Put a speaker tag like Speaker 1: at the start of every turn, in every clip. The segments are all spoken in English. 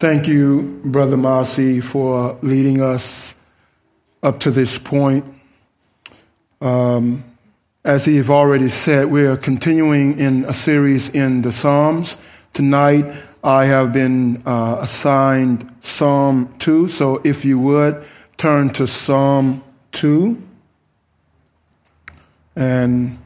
Speaker 1: Thank you, Brother Marcy, for leading us up to this point. Um, as you've already said, we are continuing in a series in the Psalms. Tonight, I have been uh, assigned Psalm 2. So if you would, turn to Psalm 2. And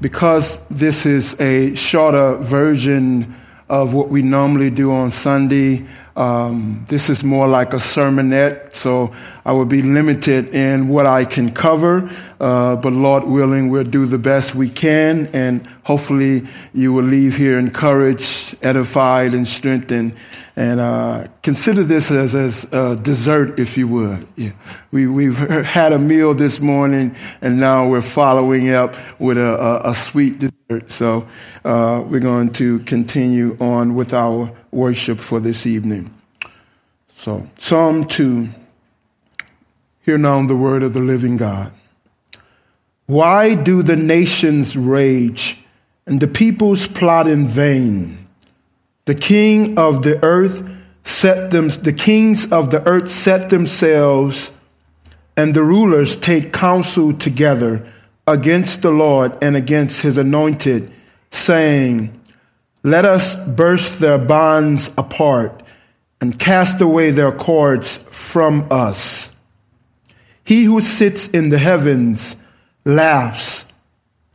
Speaker 1: because this is a shorter version of what we normally do on Sunday. Um, this is more like a sermonette, so I will be limited in what I can cover. Uh, but Lord willing, we'll do the best we can, and hopefully, you will leave here encouraged, edified, and strengthened. And uh, consider this as, as a dessert, if you would. Yeah. We, we've had a meal this morning, and now we're following up with a, a, a sweet dessert. So uh, we're going to continue on with our worship for this evening. So, Psalm 2. Hear now the word of the living God. Why do the nations rage and the peoples plot in vain? The king of the earth set them, the kings of the earth set themselves, and the rulers take counsel together against the Lord and against his anointed, saying, Let us burst their bonds apart and cast away their cords from us. He who sits in the heavens laughs.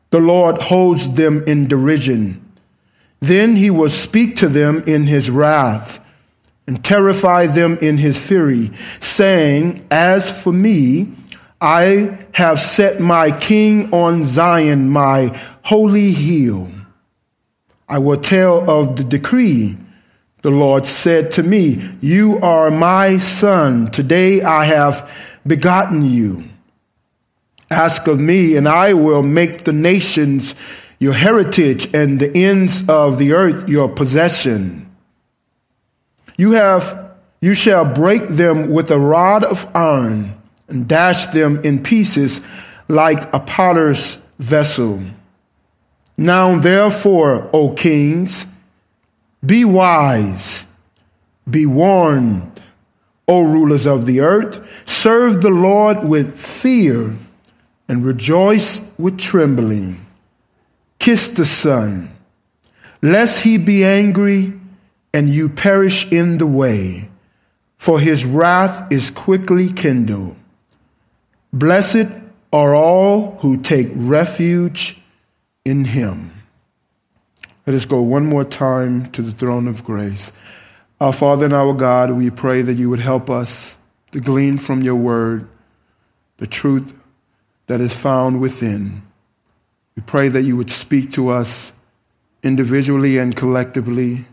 Speaker 1: The Lord holds them in derision. Then he will speak to them in his wrath and terrify them in his fury, saying, As for me, I have set my king on Zion, my holy hill. I will tell of the decree. The Lord said to me, You are my son. Today I have begotten you. Ask of me, and I will make the nations your heritage and the ends of the earth your possession. You have you shall break them with a rod of iron and dash them in pieces like a potter's vessel. Now therefore, O kings, be wise, be warned, O rulers of the earth, serve the Lord with fear and rejoice with trembling. Kiss the Son, lest he be angry and you perish in the way, for his wrath is quickly kindled. Blessed are all who take refuge in him. Let us go one more time to the throne of grace. Our Father and our God, we pray that you would help us to glean from your word the truth that is found within. We pray that you would speak to us individually and collectively.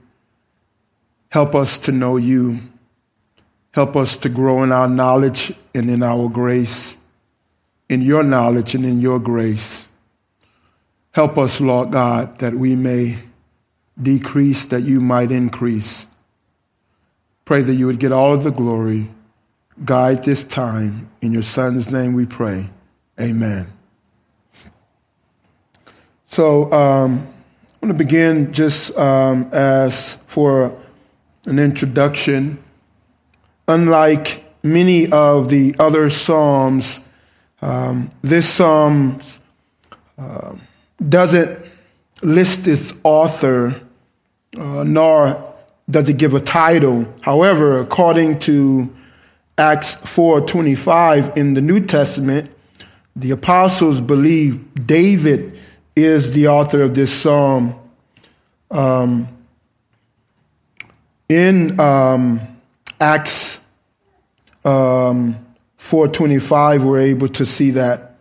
Speaker 1: Help us to know you. Help us to grow in our knowledge and in our grace, in your knowledge and in your grace. Help us, Lord God, that we may decrease, that you might increase. Pray that you would get all of the glory. Guide this time. In your Son's name we pray. Amen. So um, I'm going to begin just um, as for an introduction. Unlike many of the other psalms, um, this psalm uh, doesn't list its author, uh, nor does it give a title. However, according to Acts 4:25 in the New Testament, the apostles believe David is the author of this psalm. Um, in um, Acts um, 4:25, we're able to see that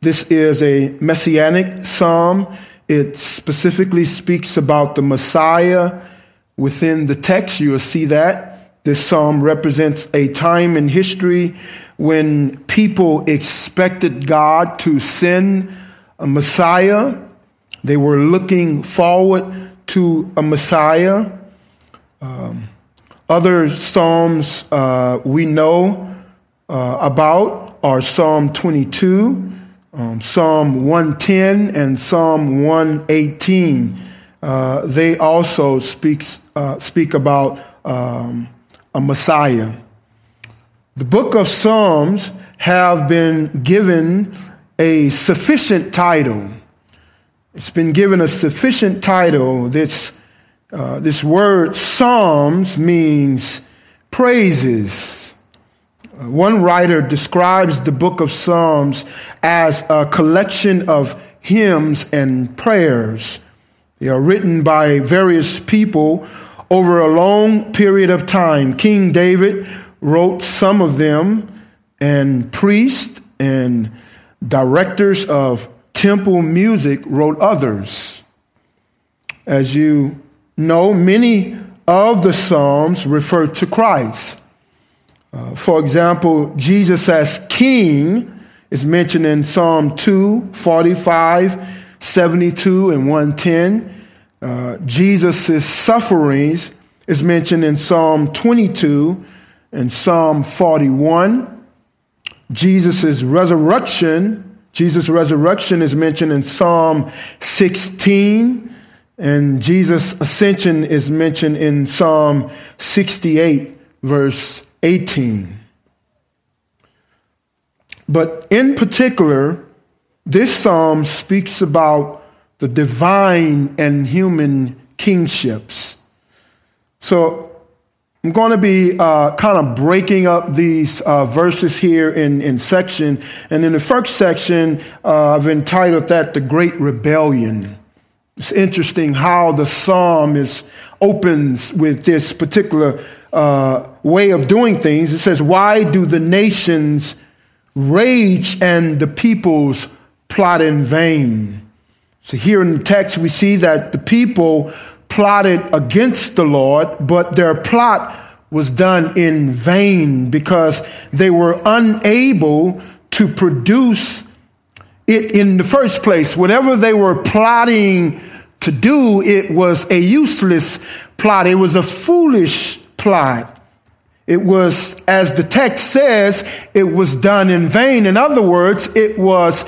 Speaker 1: this is a messianic psalm. It specifically speaks about the Messiah within the text. You will see that this psalm represents a time in history when people expected God to send a Messiah. They were looking forward to a Messiah. Um, other Psalms uh, we know uh, about are Psalm 22, um, Psalm 110, and Psalm 118. Uh, they also speaks, uh, speak about um, a Messiah. The book of Psalms have been given a sufficient title. It's been given a sufficient title. This, uh, this word Psalms means praises. Uh, one writer describes the book of Psalms as a collection of hymns and prayers. They are written by various people over a long period of time. King David wrote some of them, and priests and directors of temple music wrote others. As you know, many of the Psalms refer to Christ. Uh, for example, Jesus as King is mentioned in Psalm 2, 45, 72, and 110. Uh, Jesus' sufferings is mentioned in Psalm 22 and Psalm 41. Jesus' resurrection, Jesus' resurrection is mentioned in Psalm 16, and Jesus' ascension is mentioned in Psalm 68, verse 18. But in particular, this psalm speaks about the divine and human kingships. So I'm going to be uh, kind of breaking up these uh, verses here in, in section. And in the first section, uh, I've entitled that The Great Rebellion. It's interesting how the psalm is opens with this particular uh, way of doing things. It says, Why do the nations rage and the peoples plot in vain? So here in the text, we see that the people plotted against the Lord, but their plot was done in vain because they were unable to produce it in the first place. Whatever they were plotting to do, it was a useless plot. It was a foolish plot. It was, as the text says, it was done in vain. In other words, it was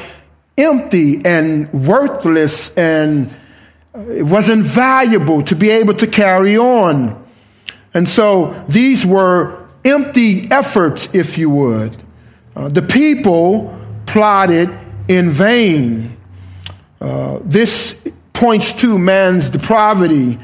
Speaker 1: empty and worthless and it wasn't valuable to be able to carry on. And so these were empty efforts, if you would. Uh, the people plotted in vain. Uh, this points to man's depravity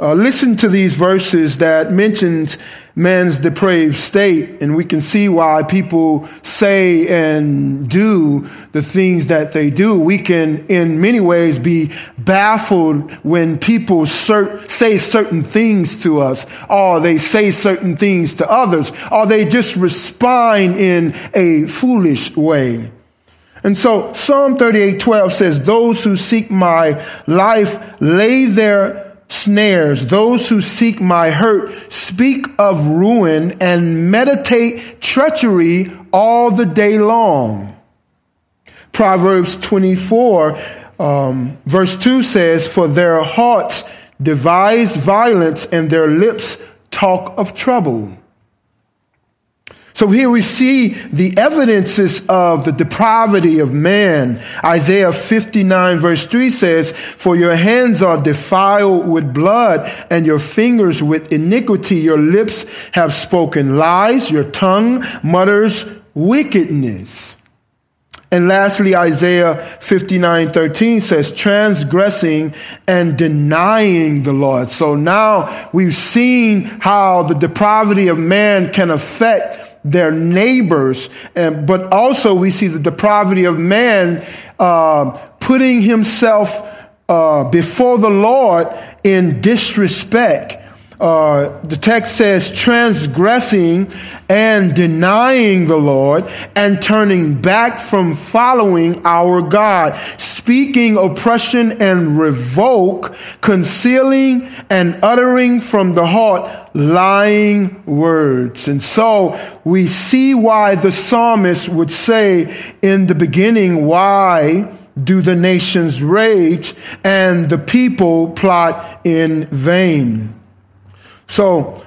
Speaker 1: uh, listen to these verses that mentions man's depraved state, and we can see why people say and do the things that they do. We can, in many ways, be baffled when people say certain things to us, or they say certain things to others, or they just respond in a foolish way. And so Psalm 38 12 says, Those who seek my life lay their snares. Those who seek my hurt speak of ruin and meditate treachery all the day long. Proverbs 24, um, verse 2 says, For their hearts devise violence and their lips talk of trouble. So here we see the evidences of the depravity of man. Isaiah 59 verse 3 says, For your hands are defiled with blood and your fingers with iniquity. Your lips have spoken lies. Your tongue mutters wickedness. And lastly, Isaiah 59 13 says, transgressing and denying the Lord. So now we've seen how the depravity of man can affect their neighbors. And, but also, we see the depravity of man uh, putting himself uh, before the Lord in disrespect uh, the text says transgressing and denying the Lord and turning back from following our God, speaking oppression and revoke, concealing and uttering from the heart lying words. And so we see why the psalmist would say in the beginning, why do the nations rage and the people plot in vain? So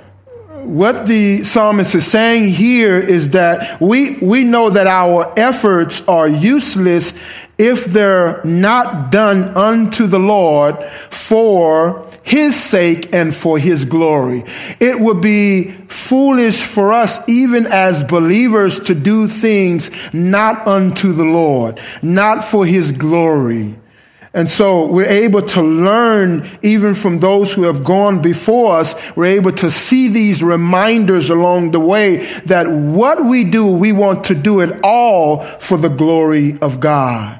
Speaker 1: what the psalmist is saying here is that we, we know that our efforts are useless if they're not done unto the Lord for his sake and for his glory. It would be foolish for us, even as believers, to do things not unto the Lord, not for his glory. And so we're able to learn even from those who have gone before us. We're able to see these reminders along the way that what we do, we want to do it all for the glory of God.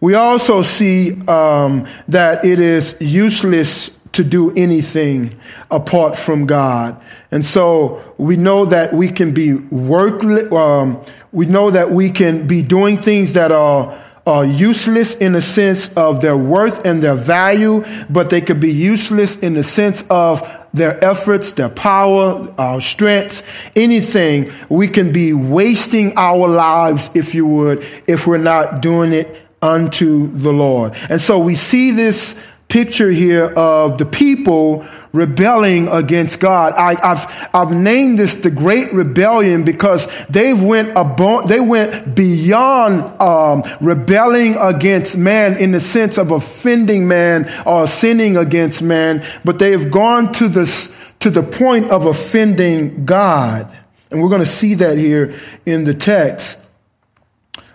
Speaker 1: We also see um, that it is useless to do anything apart from God. And so we know that we can be workless. Um, we know that we can be doing things that are are useless in the sense of their worth and their value, but they could be useless in the sense of their efforts, their power, our strengths, anything. We can be wasting our lives, if you would, if we're not doing it unto the Lord. And so we see this picture here of the people rebelling against God. I, have I've named this the Great Rebellion because they went above, they went beyond um, rebelling against man in the sense of offending man or sinning against man, but they have gone to this to the point of offending God, and we're going to see that here in the text.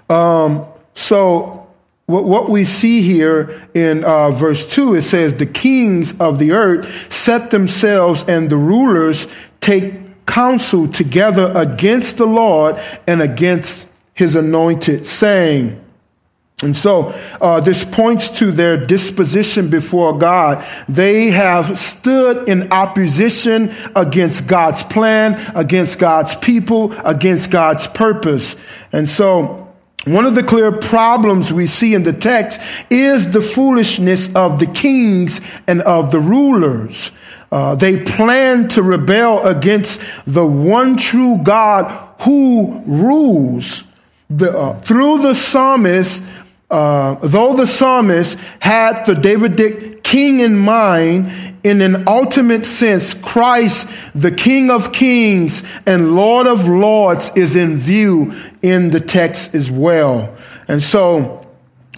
Speaker 1: Um, so what we see here in uh, verse 2, it says, The kings of the earth set themselves and the rulers take counsel together against the Lord and against his anointed, saying, and so uh, this points to their disposition before God. They have stood in opposition against God's plan, against God's people, against God's purpose. And so one of the clear problems we see in the text is the foolishness of the kings and of the rulers. Uh, they plan to rebel against the one true God who rules. The, uh, through the psalmist, uh, though the psalmist had the Davidic king in mind, in an ultimate sense, Christ, the King of Kings and Lord of Lords, is in view in the text as well. And so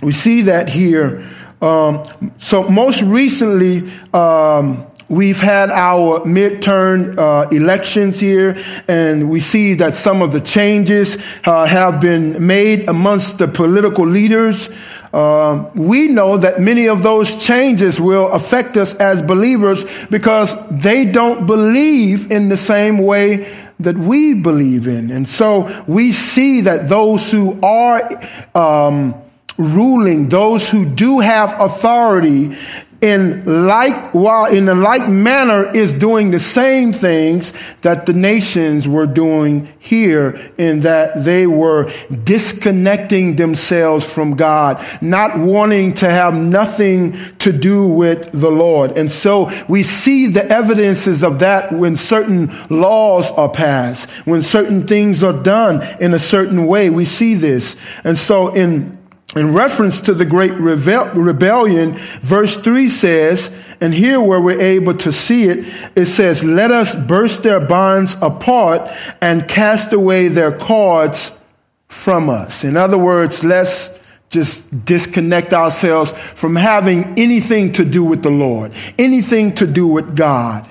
Speaker 1: we see that here. Um, so most recently, um, We've had our midterm uh, elections here, and we see that some of the changes uh, have been made amongst the political leaders. Uh, we know that many of those changes will affect us as believers because they don't believe in the same way that we believe in. And so we see that those who are um, ruling, those who do have authority, in like while in the like manner is doing the same things that the nations were doing here in that they were disconnecting themselves from God not wanting to have nothing to do with the Lord. And so we see the evidences of that when certain laws are passed when certain things are done in a certain way. We see this. And so in in reference to the great rebellion, verse 3 says, and here where we're able to see it, it says, Let us burst their bonds apart and cast away their cords from us. In other words, let's just disconnect ourselves from having anything to do with the Lord, anything to do with God.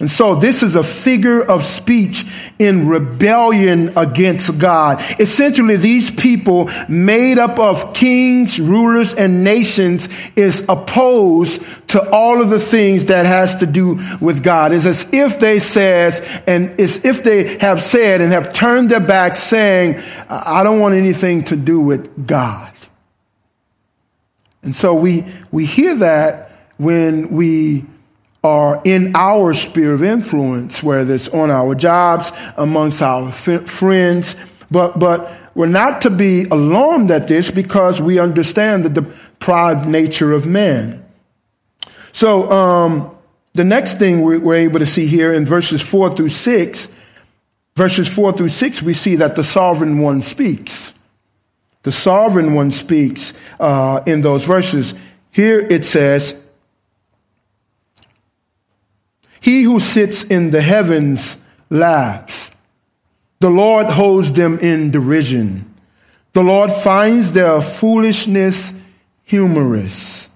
Speaker 1: And so this is a figure of speech in rebellion against God. Essentially, these people made up of kings, rulers, and nations is opposed to all of the things that has to do with God. It's as if they says, and it's if they have said and have turned their back saying, I don't want anything to do with God. And so we, we hear that when we are in our sphere of influence, whether it's on our jobs, amongst our f- friends. But, but we're not to be alarmed at this because we understand the deprived nature of man. So, um, the next thing we're able to see here in verses 4 through 6, verses 4 through 6, we see that the sovereign one speaks. The sovereign one speaks uh, in those verses. Here it says, He who sits in the heavens laughs. The Lord holds them in derision. The Lord finds their foolishness humorous.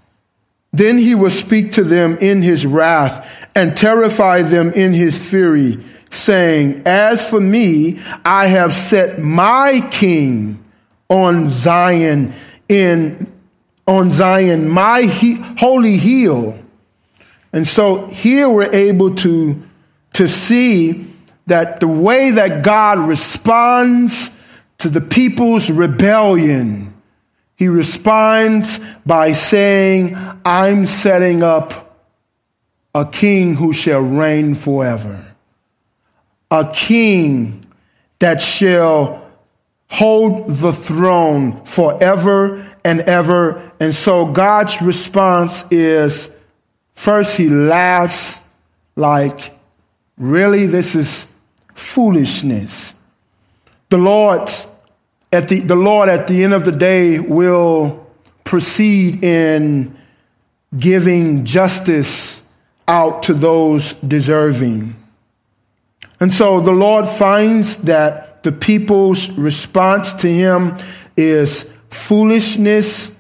Speaker 1: Then he will speak to them in his wrath and terrify them in his fury, saying, As for me, I have set my king on Zion in on Zion, my he, holy hill. And so here we're able to, to see that the way that God responds to the people's rebellion, he responds by saying, I'm setting up a king who shall reign forever, a king that shall hold the throne forever and ever. And so God's response is first, he laughs like, really, this is foolishness. The Lord, at the, the Lord at the end of the day will proceed in giving justice out to those deserving. And so the Lord finds that the people's response to him is foolishness.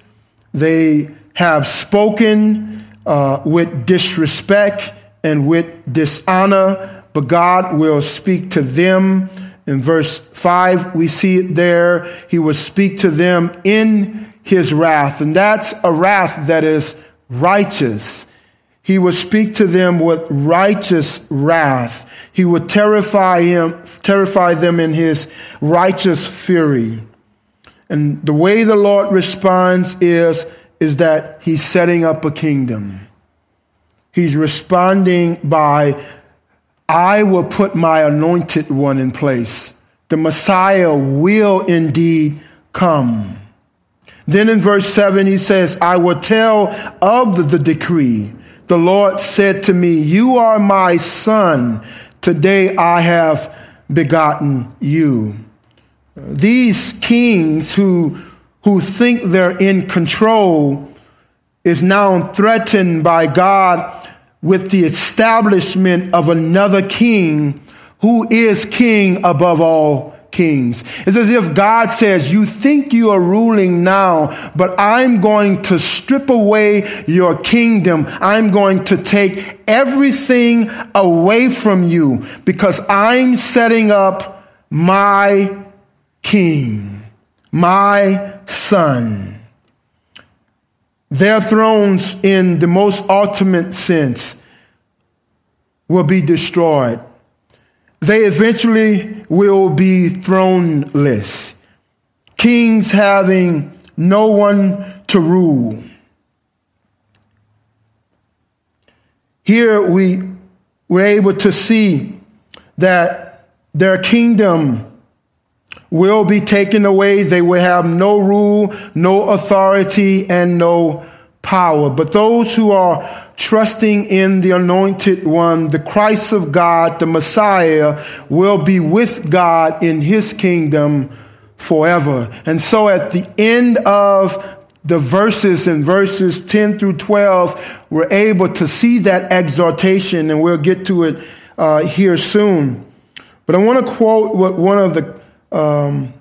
Speaker 1: They have spoken uh, with disrespect and with dishonor, but God will speak to them. In verse 5, we see it there. He will speak to them in his wrath, and that's a wrath that is righteous. He will speak to them with righteous wrath. He will terrify him, terrify them in his righteous fury. And the way the Lord responds is, is that he's setting up a kingdom. He's responding by, I will put my anointed one in place. The Messiah will indeed come. Then in verse 7, he says, I will tell of the, decree. The Lord said to me, You are my son. Today I have begotten you. These kings who, who think they're in control is now threatened by God with the establishment of another king who is king above all kings. It's as if God says, You think you are ruling now, but I'm going to strip away your kingdom. I'm going to take everything away from you because I'm setting up my king, my son. Their thrones, in the most ultimate sense, will be destroyed. They eventually will be throneless, kings having no one to rule. Here we were able to see that their kingdom will be taken away. They will have no rule, no authority, and no power. But those who are trusting in the anointed one, the Christ of God, the Messiah, will be with God in his kingdom forever. And so at the end of the verses in verses 10 through 12, we're able to see that exhortation, and we'll get to it uh, here soon. But I want to quote what one of the um,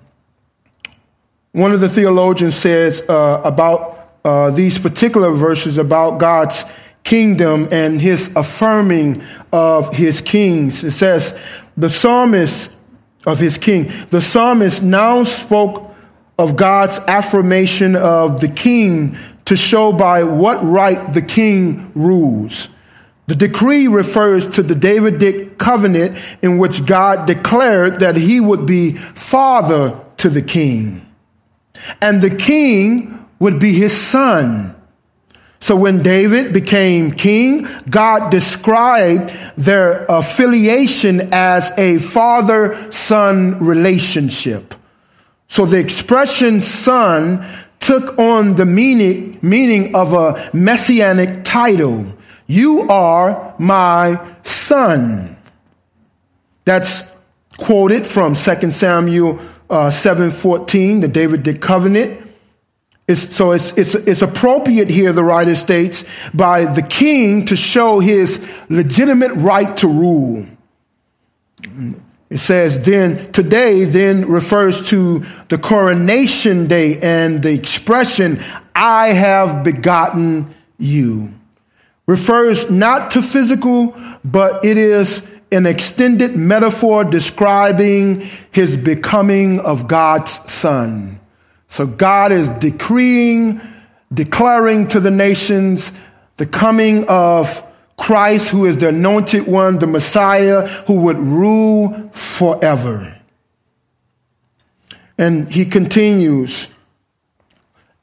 Speaker 1: one of the theologians says uh, about uh, these particular verses about God's kingdom and his affirming of his kings. It says, the psalmist of his king, the psalmist now spoke of God's affirmation of the king to show by what right the king rules. The decree refers to the Davidic covenant in which God declared that he would be father to the king. And the king would be his son. So when David became king, God described their affiliation as a father son relationship. So the expression son took on the meaning, meaning of a messianic title. You are my son. That's quoted from 2 Samuel uh, 7:14, the Davidic covenant. It's, so it's, it's, it's appropriate here, the writer states, by the king to show his legitimate right to rule. It says then, today then refers to the coronation day and the expression, I have begotten you. Refers not to physical, but it is an extended metaphor describing his becoming of God's son. So God is decreeing, declaring to the nations the coming of Christ, who is the anointed one, the Messiah, who would rule forever. And he continues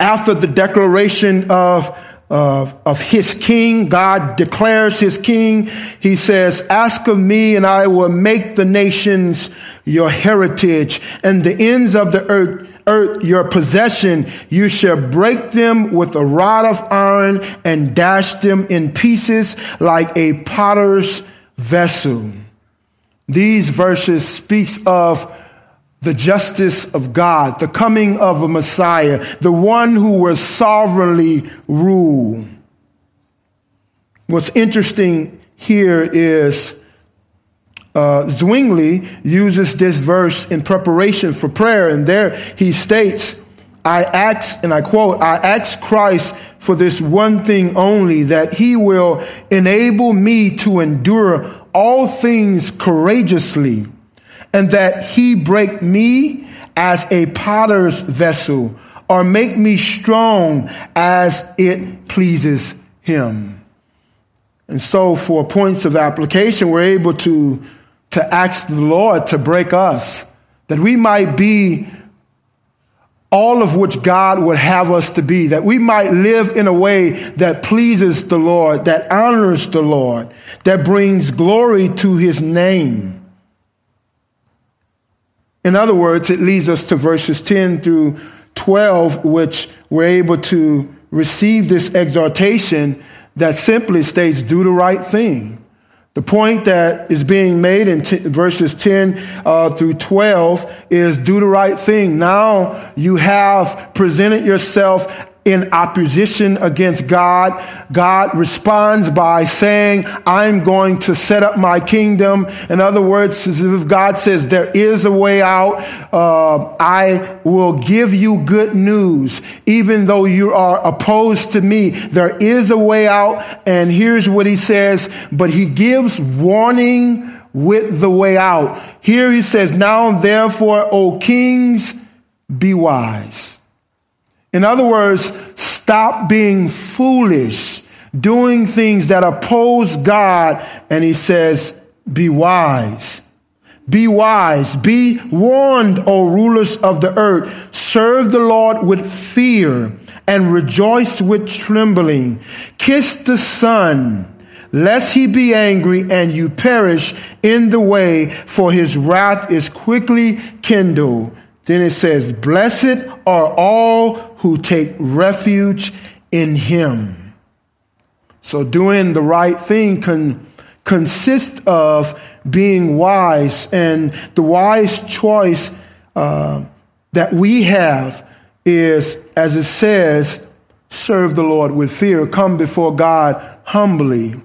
Speaker 1: after the declaration of, of, of his king, God declares his king. He says, Ask of me, and I will make the nations your heritage, and the ends of the earth earth your possession, you shall break them with a rod of iron and dash them in pieces like a potter's vessel. These verses speaks of the justice of God, the coming of a Messiah, the one who will sovereignly rule. What's interesting here is uh, Zwingli uses this verse in preparation for prayer, and there he states, I ask, and I quote, I ask Christ for this one thing only, that he will enable me to endure all things courageously, and that he break me as a potter's vessel, or make me strong as it pleases him. And so, for points of application, we're able to to ask the Lord to break us, that we might be all of which God would have us to be, that we might live in a way that pleases the Lord, that honors the Lord, that brings glory to his name. In other words, it leads us to verses 10 through 12, which we're able to receive this exhortation that simply states, do the right thing. The point that is being made in t- verses 10 uh, through 12 is do the right thing. Now you have presented yourself in opposition against God. God responds by saying, I'm going to set up my kingdom. In other words, if God says there is a way out, uh, I will give you good news. Even though you are opposed to me, there is a way out. And here's what he says, but he gives warning with the way out. Here he says, now therefore, O kings, be wise. In other words, stop being foolish, doing things that oppose God. And he says, be wise. Be wise. Be warned, O rulers of the earth. Serve the Lord with fear and rejoice with trembling. Kiss the Son, lest he be angry and you perish in the way, for his wrath is quickly kindled. Then it says, Blessed are all who take refuge in him. So doing the right thing can consist of being wise, and the wise choice uh, that we have is, as it says, serve the Lord with fear, come before God humbly.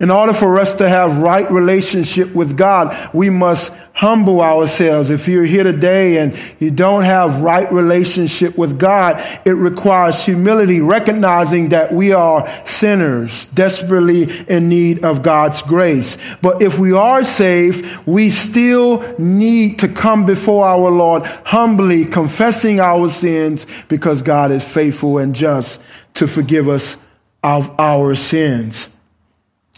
Speaker 1: In order for us to have right relationship with God, we must humble ourselves. If you're here today and you don't have right relationship with God, it requires humility, recognizing that we are sinners, desperately in need of God's grace. But if we are saved, we still need to come before our Lord humbly, confessing our sins because God is faithful and just to forgive us of our sins.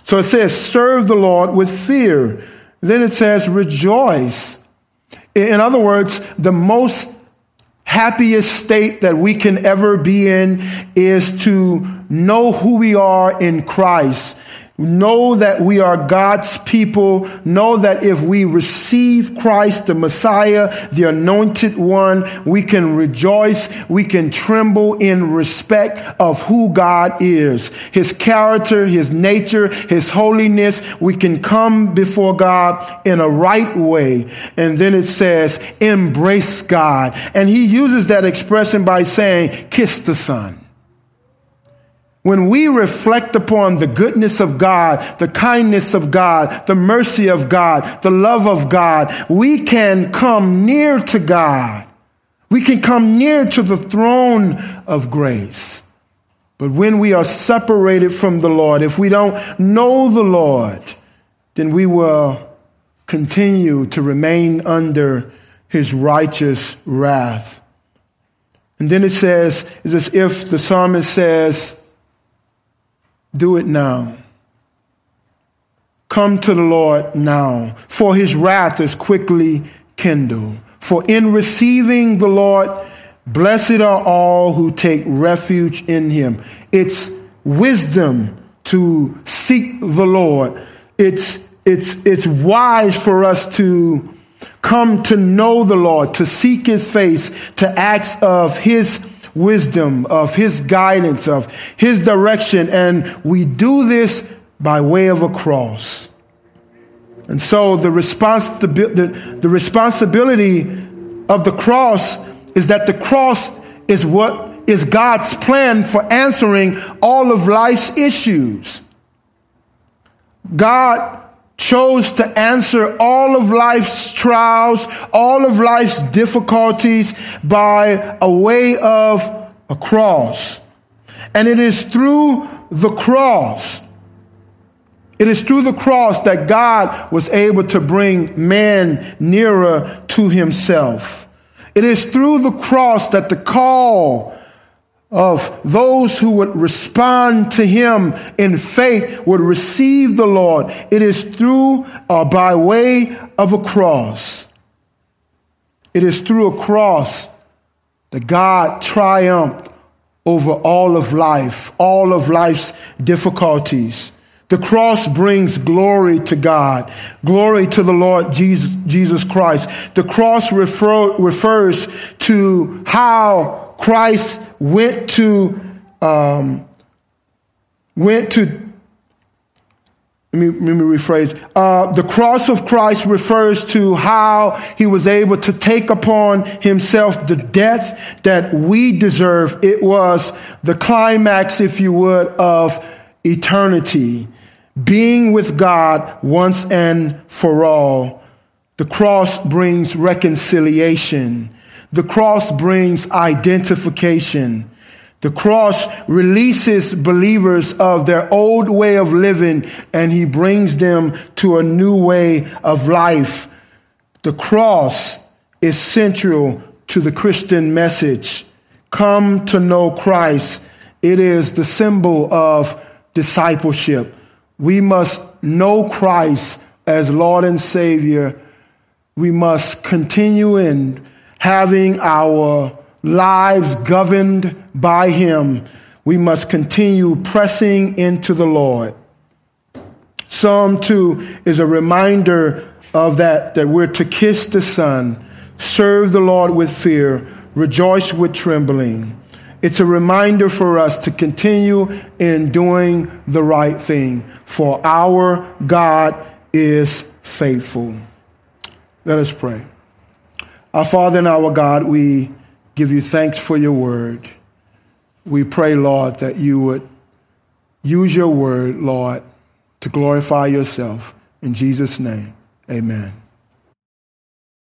Speaker 1: So it says, serve the Lord with fear. Then it says, rejoice. In other words, the most happiest state that we can ever be in is to know who we are in Christ. Know that we are God's people. Know that if we receive Christ, the Messiah, the anointed one, we can rejoice. We can tremble in respect of who God is, his character, his nature, his holiness. We can come before God in a right way. And then it says, embrace God. And he uses that expression by saying, kiss the Son. When we reflect upon the goodness of God, the kindness of God, the mercy of God, the love of God, we can come near to God. We can come near to the throne of grace. But when we are separated from the Lord, if we don't know the Lord, then we will continue to remain under his righteous wrath. And then it says, it's as if the psalmist says, do it now. Come to the Lord now, for his wrath is quickly kindled. For in receiving the Lord, blessed are all who take refuge in him. It's wisdom to seek the Lord. It's, it's, it's wise for us to come to know the Lord, to seek his face, to ask of his wisdom, of His guidance, of His direction. And we do this by way of a cross. And so the, the, the responsibility of the cross is that the cross is what is God's plan for answering all of life's issues. God chose to answer all of life's trials, all of life's difficulties by a way of a cross. And it is through the cross, it is through the cross that God was able to bring man nearer to himself. It is through the cross that the call of those who would respond to him in faith would receive the Lord. It is through or uh, by way of a cross. It is through a cross that God triumphed over all of life, all of life's difficulties. The cross brings glory to God, glory to the Lord Jesus, Jesus Christ. The cross refer, refers to how Christ went to um, went to let me, let me rephrase. Uh, the cross of Christ refers to how he was able to take upon himself the death that we deserve. It was the climax, if you would, of eternity, being with God once and for all. The cross brings reconciliation. The cross brings identification. The cross releases believers of their old way of living and he brings them to a new way of life. The cross is central to the Christian message. Come to know Christ. It is the symbol of discipleship. We must know Christ as Lord and Savior. We must continue in having our lives governed by Him, we must continue pressing into the Lord. Psalm 2 is a reminder of that, that we're to kiss the Son, serve the Lord with fear, rejoice with trembling. It's a reminder for us to continue in doing the right thing, for our God is faithful. Let us pray. Our Father and our God, we give you thanks for your word. We pray, Lord, that you would use your word, Lord, to glorify yourself. In Jesus' name, amen.